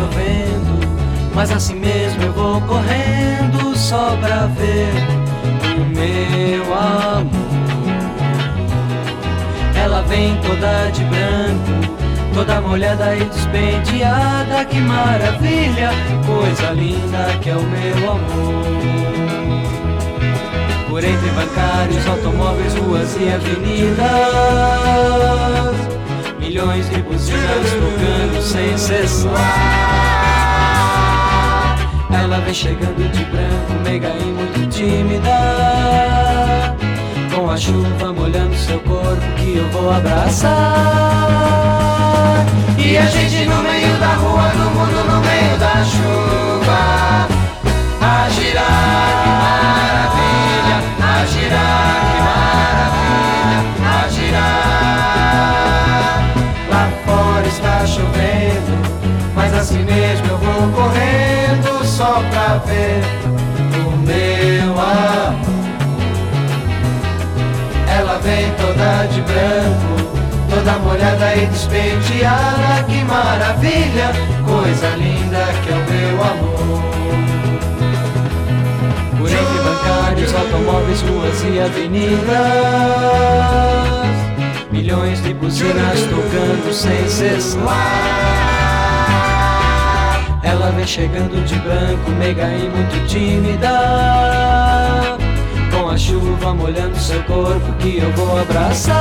chovendo, mas assim mesmo eu vou correndo só pra ver o meu amor. Ela vem toda de branco, toda molhada e despenteada, que maravilha, coisa linda que é o meu amor. Por entre bancários, automóveis, ruas e avenidas, milhões de buzinas tocando sem cessar. Ela vem chegando de branco, meiga e muito tímida. Com a chuva molhando seu corpo que eu vou abraçar. E a gente no meio da rua, no mundo no meio da chuva, a girar, que maravilha, a girar, que maravilha, a girar. Lá fora está chovendo, ver o meu amor. Ela vem toda de branco, toda molhada e despenteada. Que maravilha, coisa linda que é o meu amor. Por entre bancários, automóveis, ruas e avenidas, milhões de buzinas tocando sem cessar. Ela vem chegando de branco, meiga e muito tímida com a chuva molhando seu corpo que eu vou abraçar.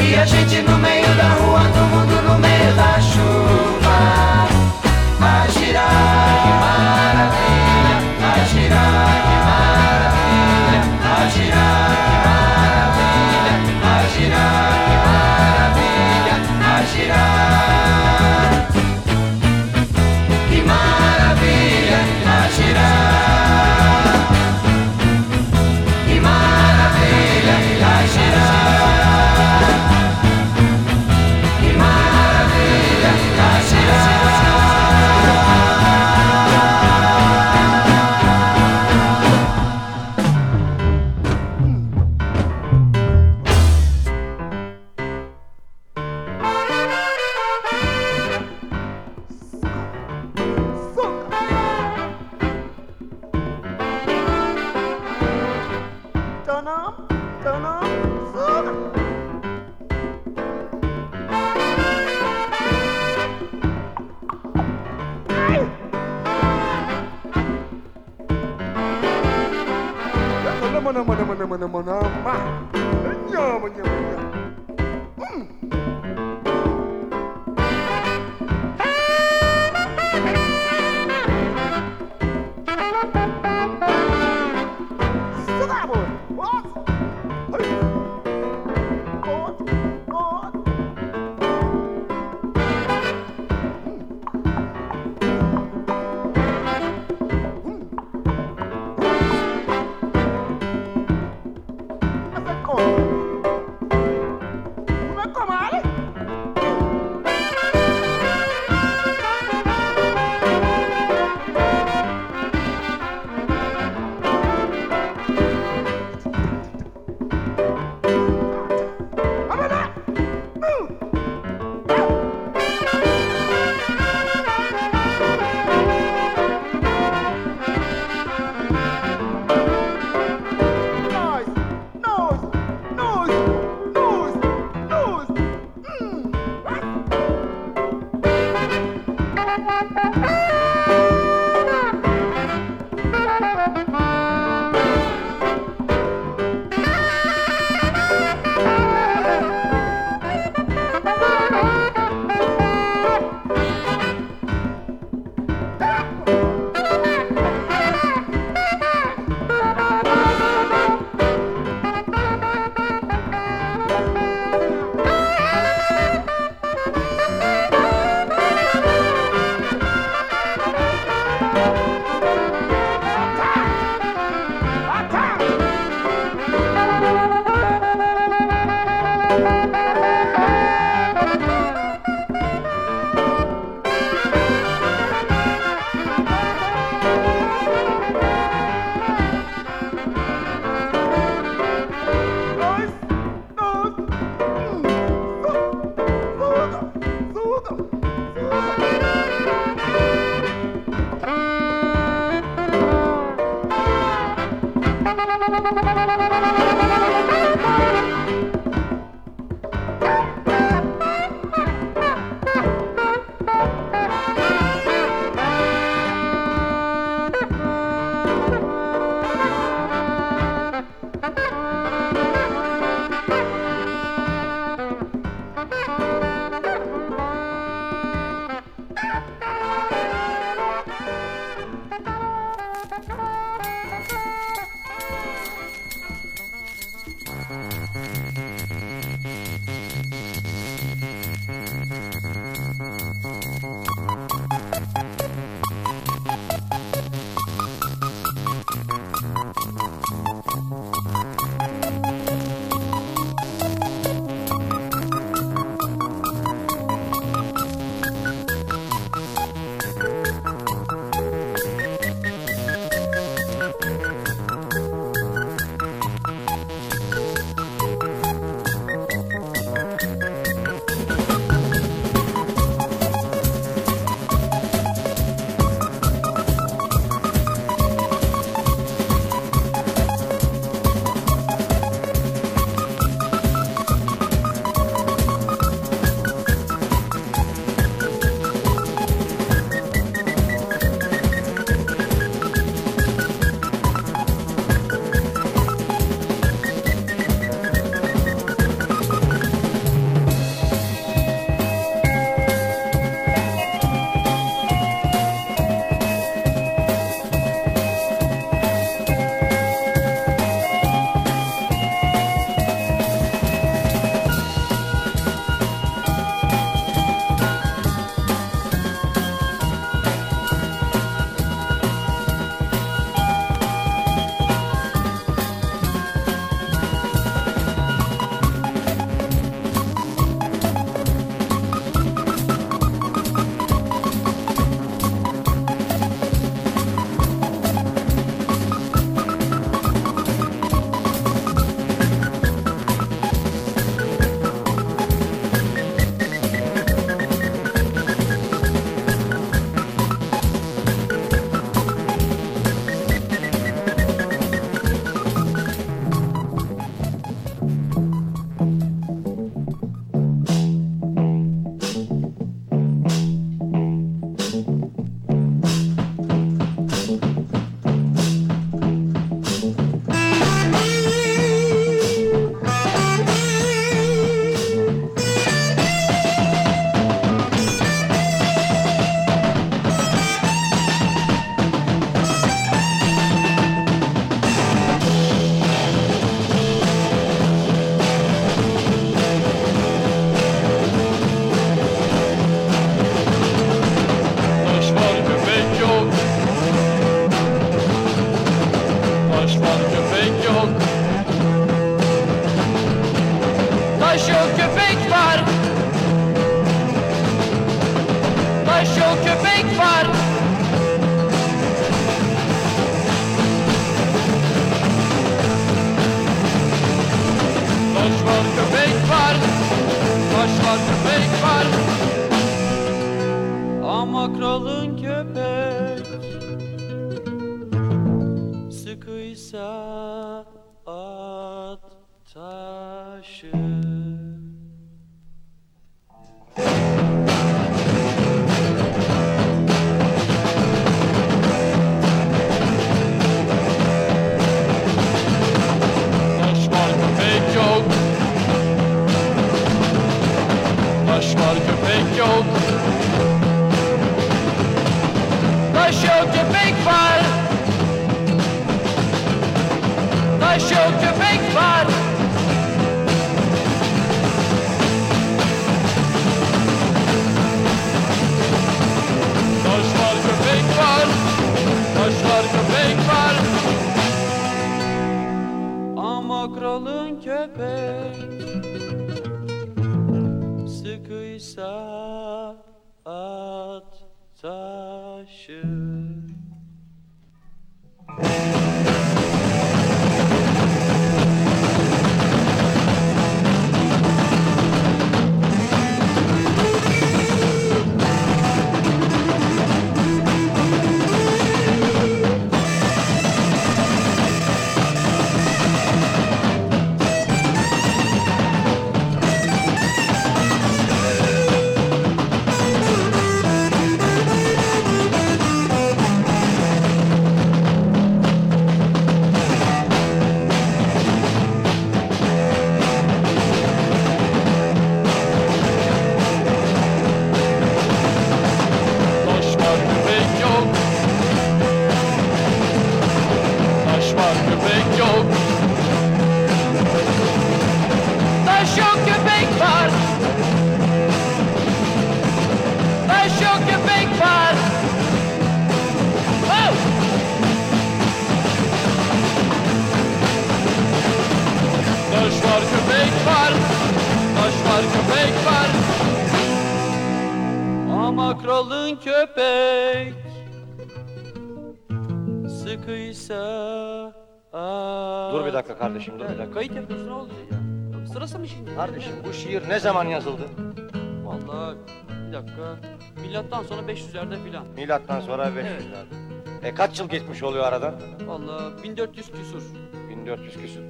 E a gente no meio da rua, todo mundo no meio da chuva. A girar, kralın köpek Sıkıysa Dur bir dakika kardeşim, dur bir dakika. Kayıt yapıyorsun ne oldu ya? Sırası mı şimdi? Kardeşim bu şiir ne zaman yazıldı? Vallahi bir dakika. Milattan sonra 500'lerde filan. Milattan sonra 500'lerde. E kaç yıl geçmiş oluyor aradan? Vallahi 1400 küsur. 1400 küsür.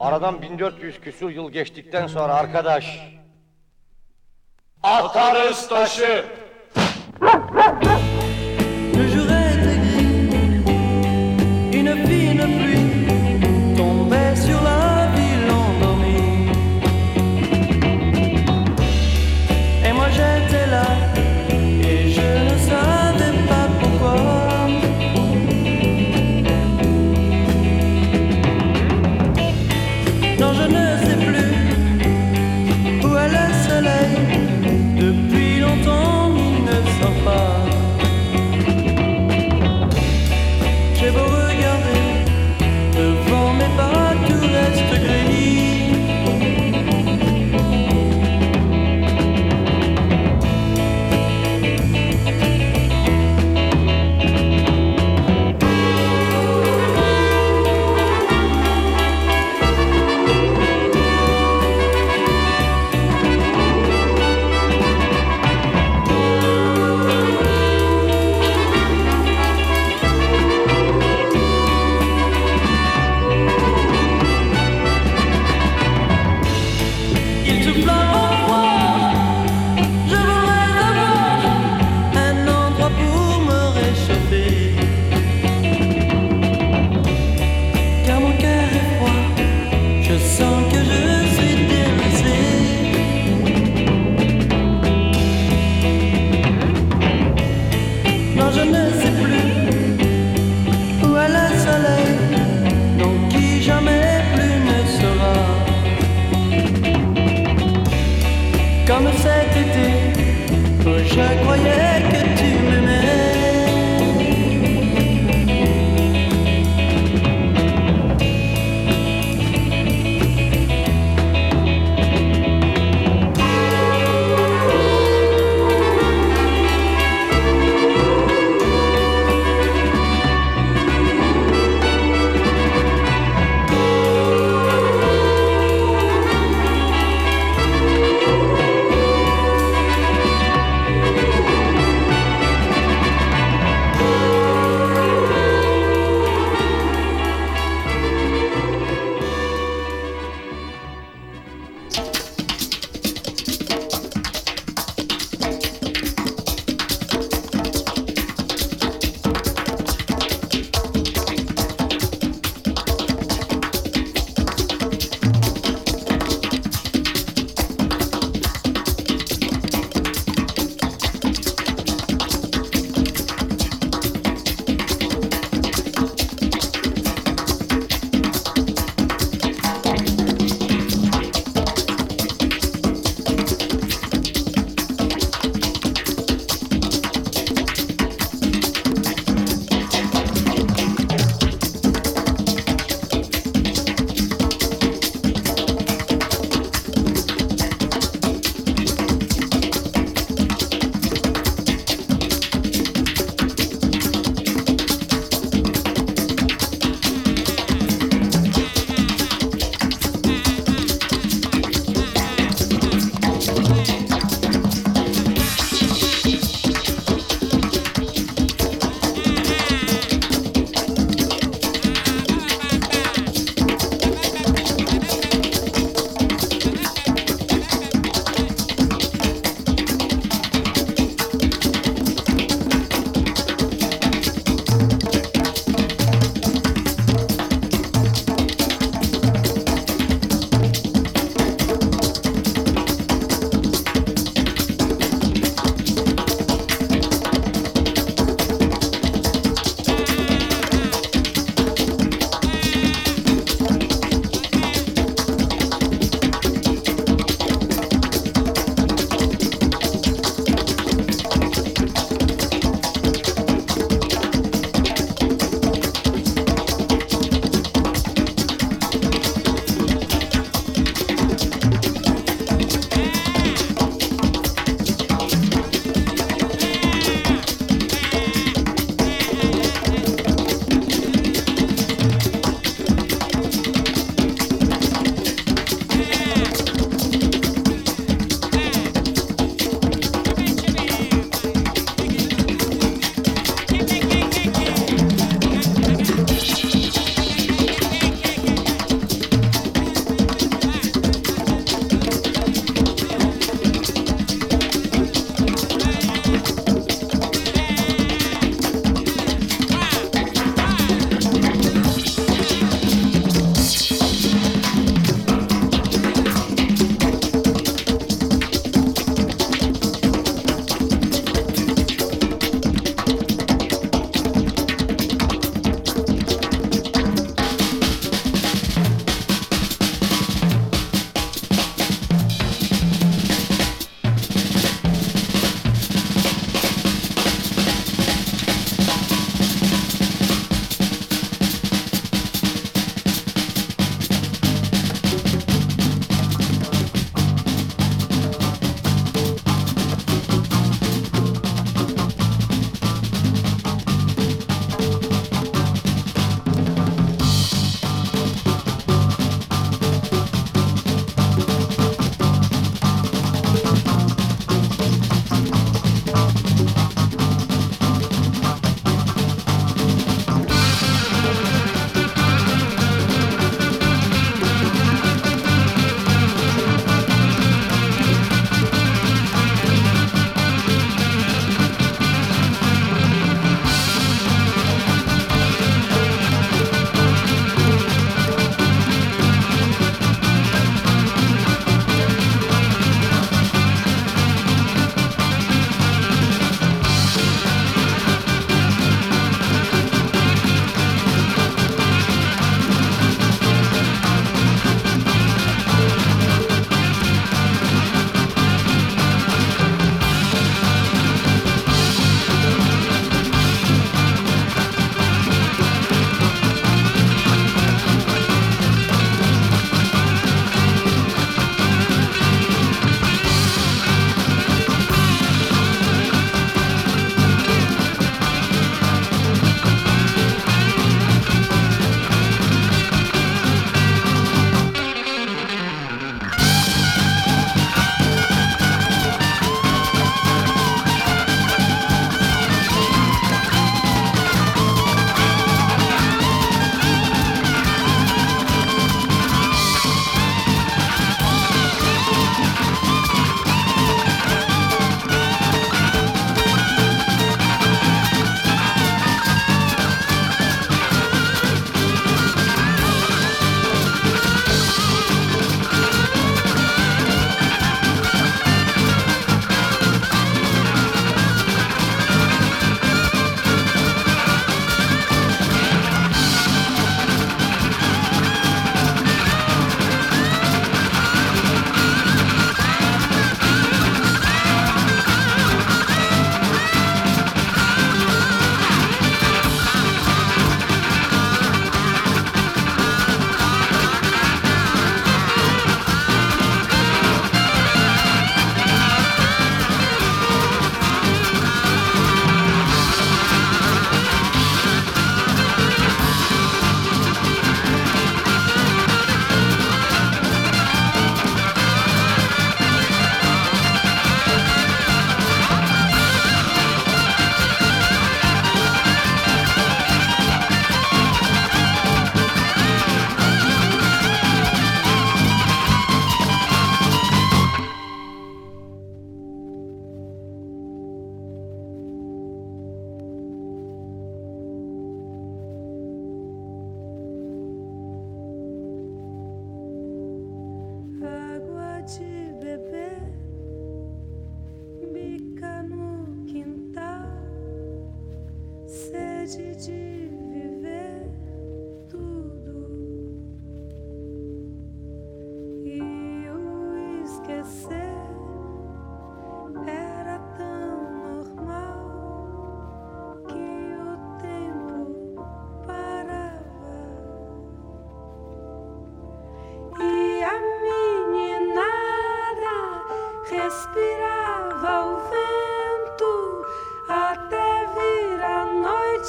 Aradan 1400 küsür yıl geçtikten sonra arkadaş... Atarız taşı!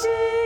Christ.